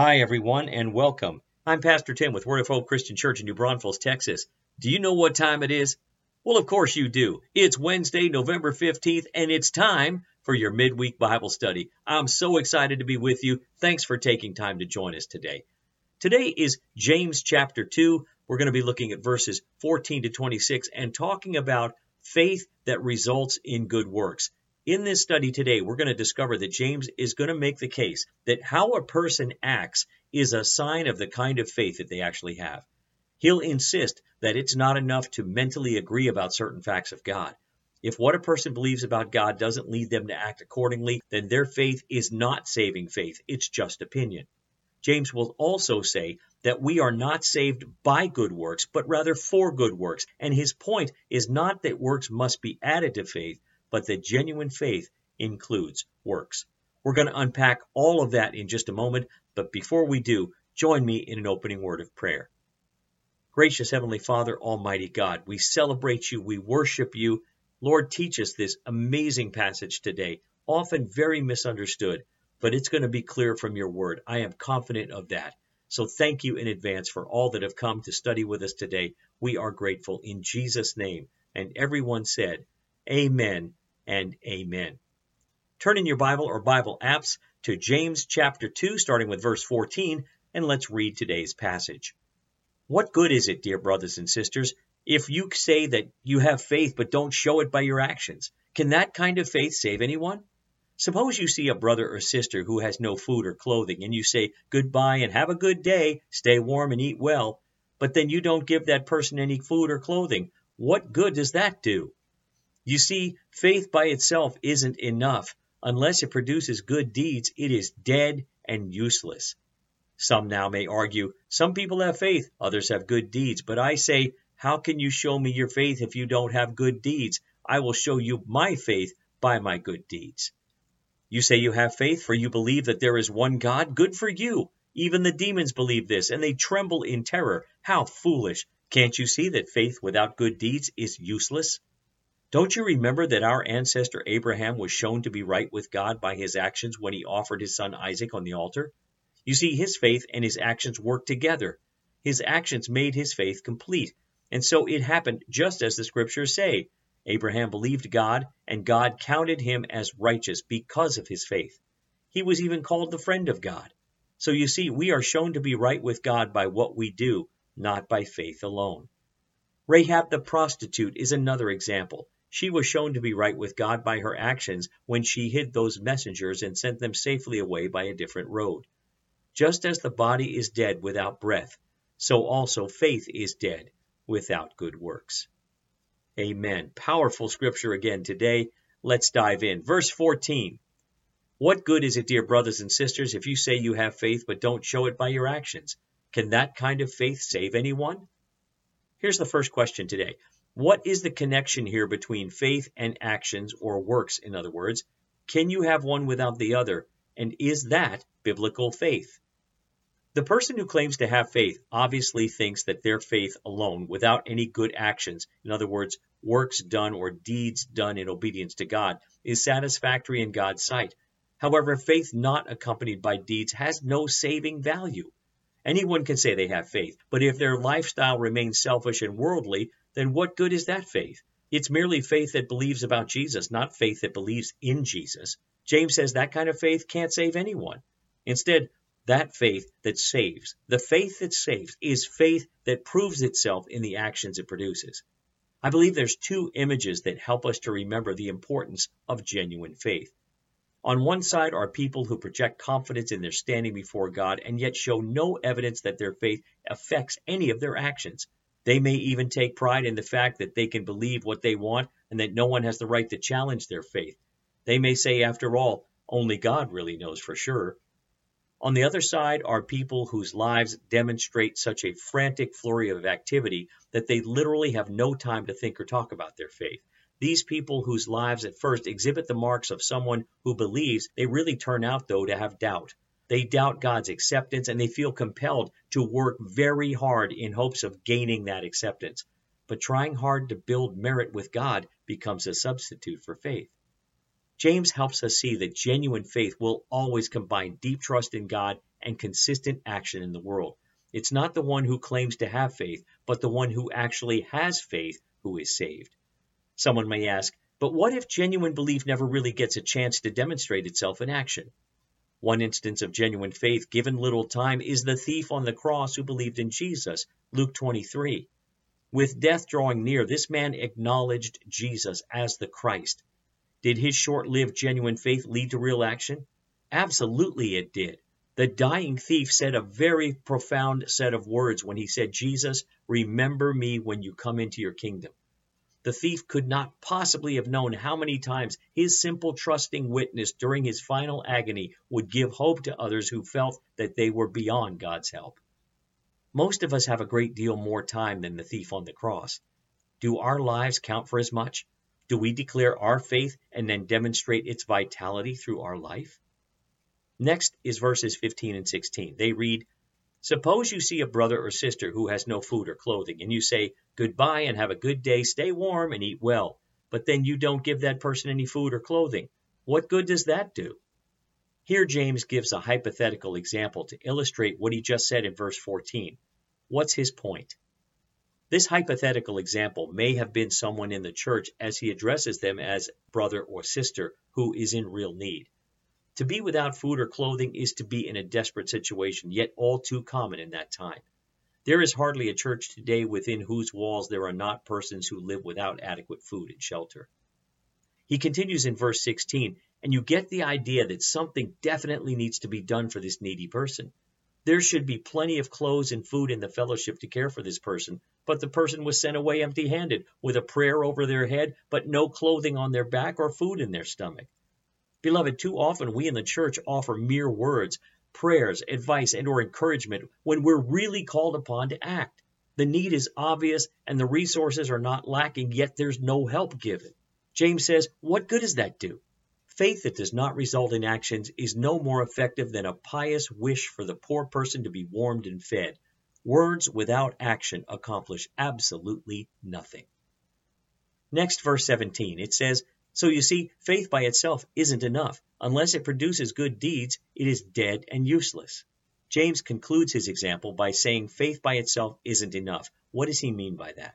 Hi, everyone, and welcome. I'm Pastor Tim with Word of Hope Christian Church in New Braunfels, Texas. Do you know what time it is? Well, of course you do. It's Wednesday, November 15th, and it's time for your midweek Bible study. I'm so excited to be with you. Thanks for taking time to join us today. Today is James chapter 2. We're going to be looking at verses 14 to 26 and talking about faith that results in good works. In this study today, we're going to discover that James is going to make the case that how a person acts is a sign of the kind of faith that they actually have. He'll insist that it's not enough to mentally agree about certain facts of God. If what a person believes about God doesn't lead them to act accordingly, then their faith is not saving faith, it's just opinion. James will also say that we are not saved by good works, but rather for good works. And his point is not that works must be added to faith, but that genuine faith includes works. We're going to unpack all of that in just a moment, but before we do, join me in an opening word of prayer. Gracious Heavenly Father, Almighty God, we celebrate you, we worship you. Lord, teach us this amazing passage today, often very misunderstood, but it's going to be clear from your word. I am confident of that. So thank you in advance for all that have come to study with us today. We are grateful in Jesus' name. And everyone said, Amen and amen. Turn in your Bible or Bible apps to James chapter 2, starting with verse 14, and let's read today's passage. What good is it, dear brothers and sisters, if you say that you have faith but don't show it by your actions? Can that kind of faith save anyone? Suppose you see a brother or sister who has no food or clothing, and you say, Goodbye and have a good day, stay warm and eat well, but then you don't give that person any food or clothing. What good does that do? You see, faith by itself isn't enough. Unless it produces good deeds, it is dead and useless. Some now may argue, some people have faith, others have good deeds. But I say, how can you show me your faith if you don't have good deeds? I will show you my faith by my good deeds. You say you have faith, for you believe that there is one God? Good for you. Even the demons believe this, and they tremble in terror. How foolish! Can't you see that faith without good deeds is useless? Don't you remember that our ancestor Abraham was shown to be right with God by his actions when he offered his son Isaac on the altar? You see, his faith and his actions worked together. His actions made his faith complete. And so it happened just as the scriptures say. Abraham believed God, and God counted him as righteous because of his faith. He was even called the friend of God. So you see, we are shown to be right with God by what we do, not by faith alone. Rahab the prostitute is another example. She was shown to be right with God by her actions when she hid those messengers and sent them safely away by a different road. Just as the body is dead without breath, so also faith is dead without good works. Amen. Powerful scripture again today. Let's dive in. Verse 14. What good is it, dear brothers and sisters, if you say you have faith but don't show it by your actions? Can that kind of faith save anyone? Here's the first question today what is the connection here between faith and actions, or works, in other words? Can you have one without the other? And is that biblical faith? The person who claims to have faith obviously thinks that their faith alone, without any good actions, in other words, works done or deeds done in obedience to God, is satisfactory in God's sight. However, faith not accompanied by deeds has no saving value. Anyone can say they have faith, but if their lifestyle remains selfish and worldly, then what good is that faith? It's merely faith that believes about Jesus, not faith that believes in Jesus. James says that kind of faith can't save anyone. Instead, that faith that saves, the faith that saves, is faith that proves itself in the actions it produces. I believe there's two images that help us to remember the importance of genuine faith. On one side are people who project confidence in their standing before God and yet show no evidence that their faith affects any of their actions. They may even take pride in the fact that they can believe what they want and that no one has the right to challenge their faith. They may say, after all, only God really knows for sure. On the other side are people whose lives demonstrate such a frantic flurry of activity that they literally have no time to think or talk about their faith. These people whose lives at first exhibit the marks of someone who believes, they really turn out, though, to have doubt. They doubt God's acceptance and they feel compelled to work very hard in hopes of gaining that acceptance. But trying hard to build merit with God becomes a substitute for faith. James helps us see that genuine faith will always combine deep trust in God and consistent action in the world. It's not the one who claims to have faith, but the one who actually has faith who is saved. Someone may ask, but what if genuine belief never really gets a chance to demonstrate itself in action? One instance of genuine faith given little time is the thief on the cross who believed in Jesus, Luke 23. With death drawing near, this man acknowledged Jesus as the Christ. Did his short lived genuine faith lead to real action? Absolutely it did. The dying thief said a very profound set of words when he said, Jesus, remember me when you come into your kingdom. The thief could not possibly have known how many times his simple trusting witness during his final agony would give hope to others who felt that they were beyond God's help. Most of us have a great deal more time than the thief on the cross. Do our lives count for as much? Do we declare our faith and then demonstrate its vitality through our life? Next is verses 15 and 16. They read, Suppose you see a brother or sister who has no food or clothing, and you say, Goodbye and have a good day, stay warm and eat well, but then you don't give that person any food or clothing. What good does that do? Here James gives a hypothetical example to illustrate what he just said in verse 14. What's his point? This hypothetical example may have been someone in the church as he addresses them as brother or sister who is in real need. To be without food or clothing is to be in a desperate situation, yet all too common in that time. There is hardly a church today within whose walls there are not persons who live without adequate food and shelter. He continues in verse 16, and you get the idea that something definitely needs to be done for this needy person. There should be plenty of clothes and food in the fellowship to care for this person, but the person was sent away empty handed, with a prayer over their head, but no clothing on their back or food in their stomach. Beloved, too often we in the church offer mere words, prayers, advice, and or encouragement when we're really called upon to act. The need is obvious and the resources are not lacking, yet there's no help given. James says, what good does that do? Faith that does not result in actions is no more effective than a pious wish for the poor person to be warmed and fed. Words without action accomplish absolutely nothing. Next, verse 17, it says, so you see, faith by itself isn't enough. Unless it produces good deeds, it is dead and useless. James concludes his example by saying faith by itself isn't enough. What does he mean by that?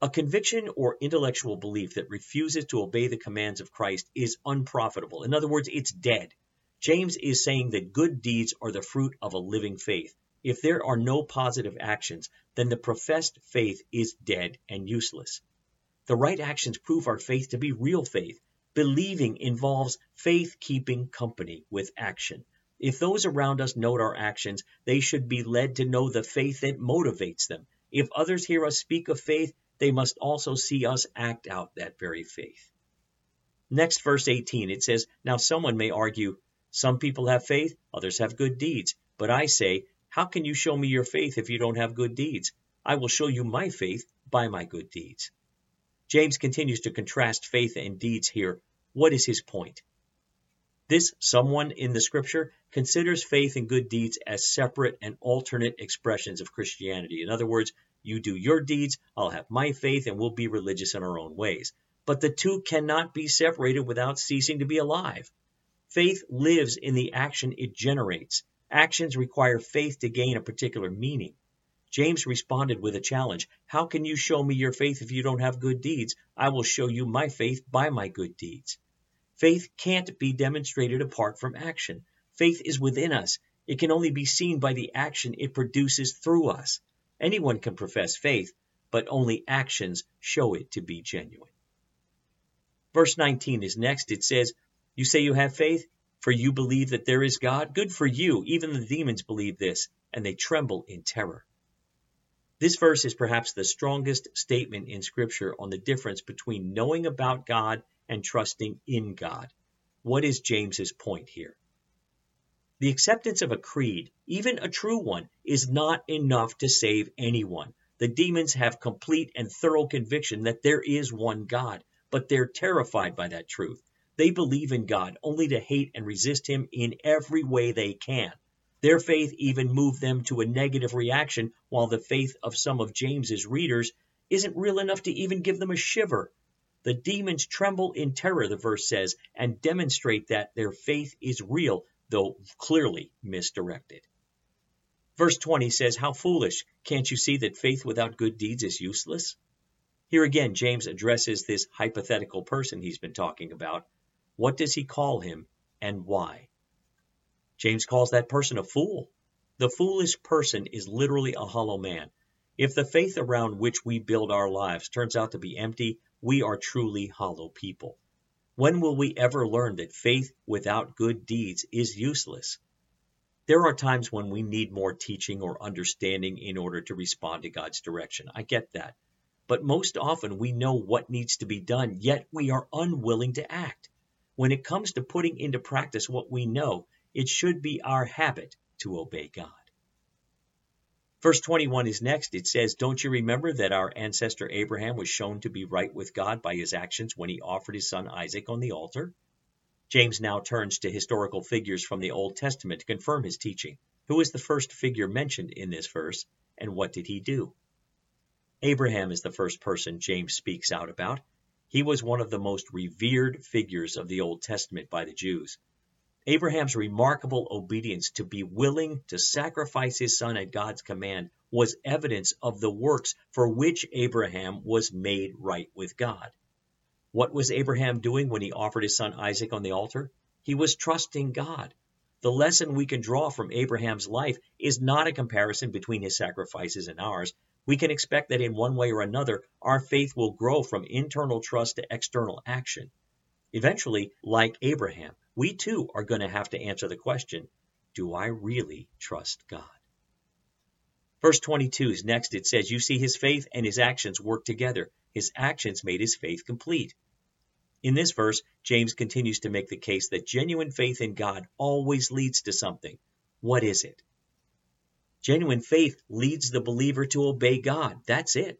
A conviction or intellectual belief that refuses to obey the commands of Christ is unprofitable. In other words, it's dead. James is saying that good deeds are the fruit of a living faith. If there are no positive actions, then the professed faith is dead and useless. The right actions prove our faith to be real faith. Believing involves faith keeping company with action. If those around us note our actions, they should be led to know the faith that motivates them. If others hear us speak of faith, they must also see us act out that very faith. Next, verse 18, it says, Now someone may argue, Some people have faith, others have good deeds. But I say, How can you show me your faith if you don't have good deeds? I will show you my faith by my good deeds. James continues to contrast faith and deeds here. What is his point? This someone in the scripture considers faith and good deeds as separate and alternate expressions of Christianity. In other words, you do your deeds, I'll have my faith, and we'll be religious in our own ways. But the two cannot be separated without ceasing to be alive. Faith lives in the action it generates. Actions require faith to gain a particular meaning. James responded with a challenge How can you show me your faith if you don't have good deeds? I will show you my faith by my good deeds. Faith can't be demonstrated apart from action. Faith is within us. It can only be seen by the action it produces through us. Anyone can profess faith, but only actions show it to be genuine. Verse 19 is next. It says, You say you have faith, for you believe that there is God? Good for you. Even the demons believe this, and they tremble in terror. This verse is perhaps the strongest statement in Scripture on the difference between knowing about God and trusting in God. What is James's point here? The acceptance of a creed, even a true one, is not enough to save anyone. The demons have complete and thorough conviction that there is one God, but they're terrified by that truth. They believe in God only to hate and resist Him in every way they can. Their faith even moved them to a negative reaction, while the faith of some of James's readers isn't real enough to even give them a shiver. The demons tremble in terror, the verse says, and demonstrate that their faith is real, though clearly misdirected. Verse 20 says, How foolish! Can't you see that faith without good deeds is useless? Here again, James addresses this hypothetical person he's been talking about. What does he call him and why? James calls that person a fool. The foolish person is literally a hollow man. If the faith around which we build our lives turns out to be empty, we are truly hollow people. When will we ever learn that faith without good deeds is useless? There are times when we need more teaching or understanding in order to respond to God's direction. I get that. But most often we know what needs to be done, yet we are unwilling to act. When it comes to putting into practice what we know, it should be our habit to obey God. Verse 21 is next. It says, Don't you remember that our ancestor Abraham was shown to be right with God by his actions when he offered his son Isaac on the altar? James now turns to historical figures from the Old Testament to confirm his teaching. Who is the first figure mentioned in this verse, and what did he do? Abraham is the first person James speaks out about. He was one of the most revered figures of the Old Testament by the Jews. Abraham's remarkable obedience to be willing to sacrifice his son at God's command was evidence of the works for which Abraham was made right with God. What was Abraham doing when he offered his son Isaac on the altar? He was trusting God. The lesson we can draw from Abraham's life is not a comparison between his sacrifices and ours, we can expect that in one way or another, our faith will grow from internal trust to external action. Eventually, like Abraham, we too are going to have to answer the question Do I really trust God? Verse 22 is next. It says, You see, his faith and his actions work together. His actions made his faith complete. In this verse, James continues to make the case that genuine faith in God always leads to something. What is it? Genuine faith leads the believer to obey God. That's it.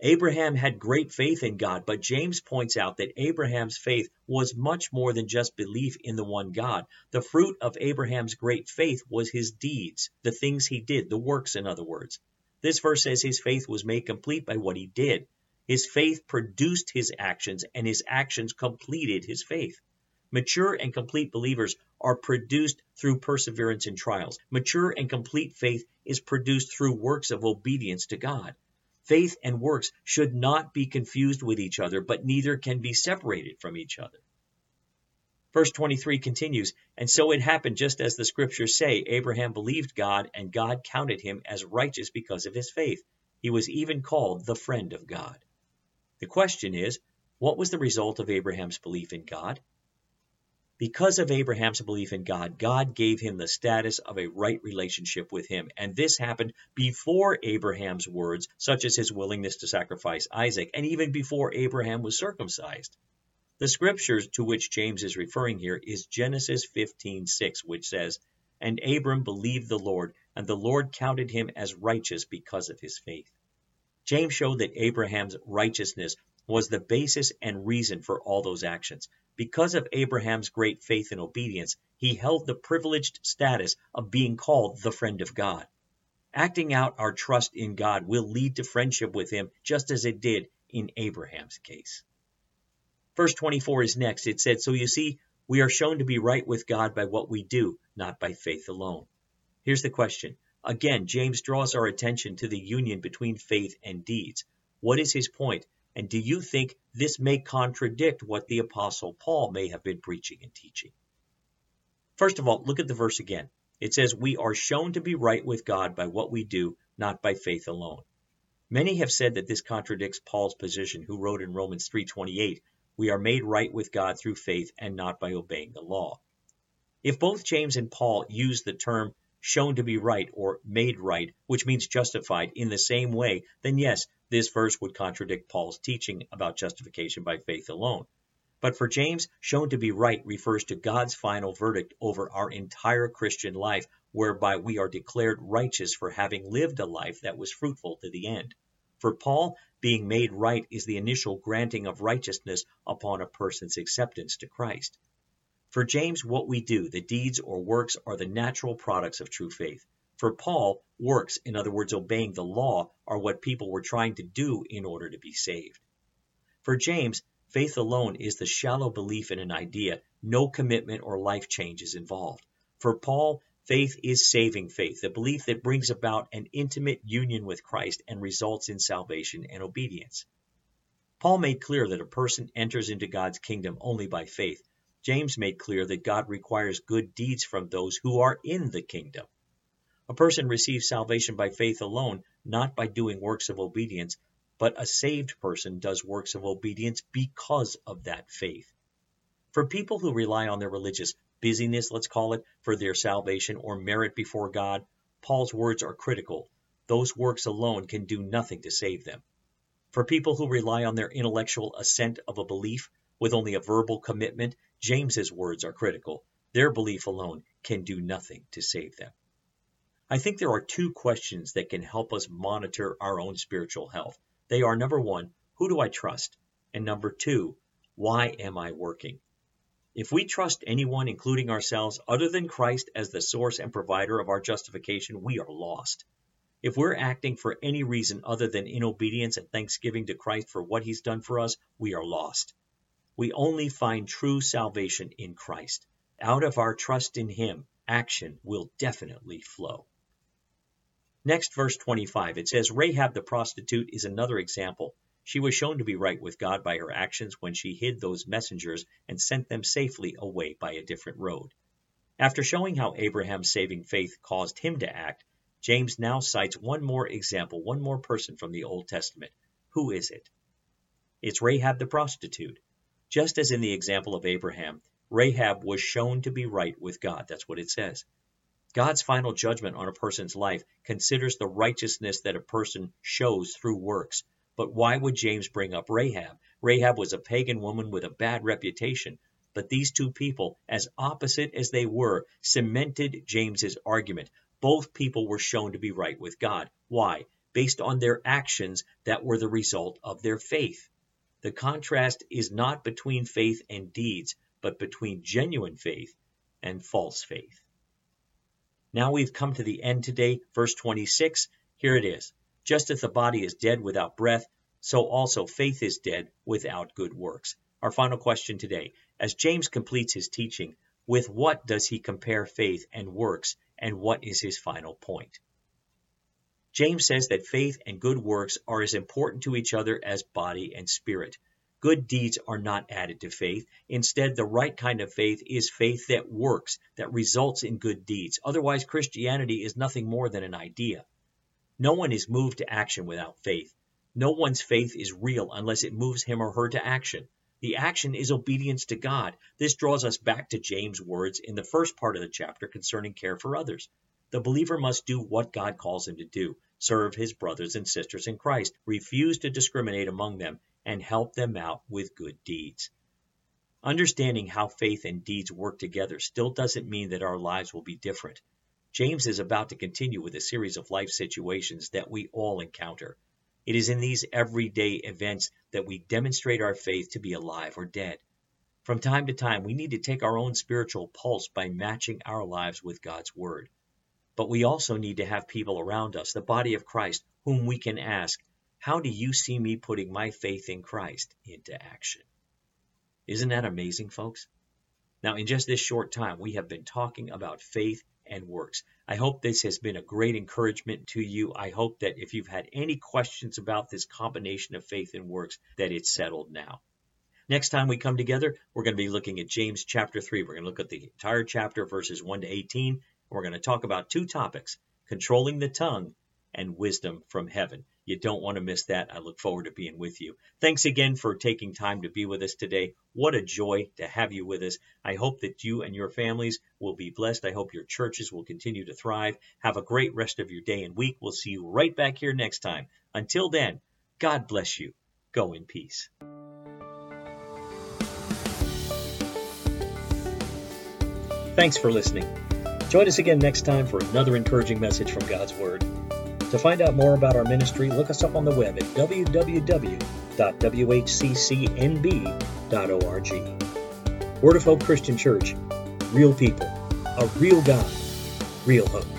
Abraham had great faith in God, but James points out that Abraham's faith was much more than just belief in the one God. The fruit of Abraham's great faith was his deeds, the things he did, the works, in other words. This verse says his faith was made complete by what he did. His faith produced his actions, and his actions completed his faith. Mature and complete believers are produced through perseverance in trials. Mature and complete faith is produced through works of obedience to God. Faith and works should not be confused with each other, but neither can be separated from each other. Verse 23 continues, And so it happened just as the scriptures say Abraham believed God, and God counted him as righteous because of his faith. He was even called the friend of God. The question is, what was the result of Abraham's belief in God? Because of Abraham's belief in God, God gave him the status of a right relationship with him. And this happened before Abraham's words, such as his willingness to sacrifice Isaac, and even before Abraham was circumcised. The scriptures to which James is referring here is Genesis 15:6, which says, And Abram believed the Lord, and the Lord counted him as righteous because of his faith. James showed that Abraham's righteousness was the basis and reason for all those actions. Because of Abraham's great faith and obedience, he held the privileged status of being called the friend of God. Acting out our trust in God will lead to friendship with him, just as it did in Abraham's case. Verse 24 is next. It said, So you see, we are shown to be right with God by what we do, not by faith alone. Here's the question. Again, James draws our attention to the union between faith and deeds. What is his point? And do you think this may contradict what the Apostle Paul may have been preaching and teaching? First of all, look at the verse again. It says, We are shown to be right with God by what we do, not by faith alone. Many have said that this contradicts Paul's position, who wrote in Romans 3:28, "We are made right with God through faith and not by obeying the law." If both James and Paul use the term shown to be right or made right, which means justified, in the same way, then yes, this verse would contradict Paul's teaching about justification by faith alone. But for James, shown to be right refers to God's final verdict over our entire Christian life, whereby we are declared righteous for having lived a life that was fruitful to the end. For Paul, being made right is the initial granting of righteousness upon a person's acceptance to Christ. For James, what we do, the deeds or works, are the natural products of true faith. For Paul, works, in other words, obeying the law, are what people were trying to do in order to be saved. For James, Faith alone is the shallow belief in an idea, no commitment or life change is involved. For Paul, faith is saving faith, the belief that brings about an intimate union with Christ and results in salvation and obedience. Paul made clear that a person enters into God's kingdom only by faith. James made clear that God requires good deeds from those who are in the kingdom. A person receives salvation by faith alone, not by doing works of obedience, but a saved person does works of obedience because of that faith. For people who rely on their religious busyness, let's call it, for their salvation or merit before God, Paul's words are critical. Those works alone can do nothing to save them. For people who rely on their intellectual assent of a belief with only a verbal commitment, James's words are critical. Their belief alone can do nothing to save them. I think there are two questions that can help us monitor our own spiritual health. They are number one, who do I trust? And number two, why am I working? If we trust anyone, including ourselves, other than Christ as the source and provider of our justification, we are lost. If we're acting for any reason other than in obedience and thanksgiving to Christ for what he's done for us, we are lost. We only find true salvation in Christ. Out of our trust in him, action will definitely flow. Next, verse 25, it says, Rahab the prostitute is another example. She was shown to be right with God by her actions when she hid those messengers and sent them safely away by a different road. After showing how Abraham's saving faith caused him to act, James now cites one more example, one more person from the Old Testament. Who is it? It's Rahab the prostitute. Just as in the example of Abraham, Rahab was shown to be right with God. That's what it says. God's final judgment on a person's life considers the righteousness that a person shows through works. But why would James bring up Rahab? Rahab was a pagan woman with a bad reputation. But these two people, as opposite as they were, cemented James's argument both people were shown to be right with God. Why? Based on their actions that were the result of their faith. The contrast is not between faith and deeds, but between genuine faith and false faith. Now we've come to the end today, verse 26. Here it is. Just as the body is dead without breath, so also faith is dead without good works. Our final question today. As James completes his teaching, with what does he compare faith and works, and what is his final point? James says that faith and good works are as important to each other as body and spirit. Good deeds are not added to faith. Instead, the right kind of faith is faith that works, that results in good deeds. Otherwise, Christianity is nothing more than an idea. No one is moved to action without faith. No one's faith is real unless it moves him or her to action. The action is obedience to God. This draws us back to James' words in the first part of the chapter concerning care for others. The believer must do what God calls him to do serve his brothers and sisters in Christ, refuse to discriminate among them, and help them out with good deeds. Understanding how faith and deeds work together still doesn't mean that our lives will be different. James is about to continue with a series of life situations that we all encounter. It is in these everyday events that we demonstrate our faith to be alive or dead. From time to time, we need to take our own spiritual pulse by matching our lives with God's Word. But we also need to have people around us, the body of Christ, whom we can ask, How do you see me putting my faith in Christ into action? Isn't that amazing, folks? Now, in just this short time, we have been talking about faith and works. I hope this has been a great encouragement to you. I hope that if you've had any questions about this combination of faith and works, that it's settled now. Next time we come together, we're going to be looking at James chapter 3. We're going to look at the entire chapter, verses 1 to 18. We're going to talk about two topics controlling the tongue and wisdom from heaven. You don't want to miss that. I look forward to being with you. Thanks again for taking time to be with us today. What a joy to have you with us. I hope that you and your families will be blessed. I hope your churches will continue to thrive. Have a great rest of your day and week. We'll see you right back here next time. Until then, God bless you. Go in peace. Thanks for listening. Join us again next time for another encouraging message from God's Word. To find out more about our ministry, look us up on the web at www.whccnb.org. Word of Hope Christian Church. Real people, a real God, real hope.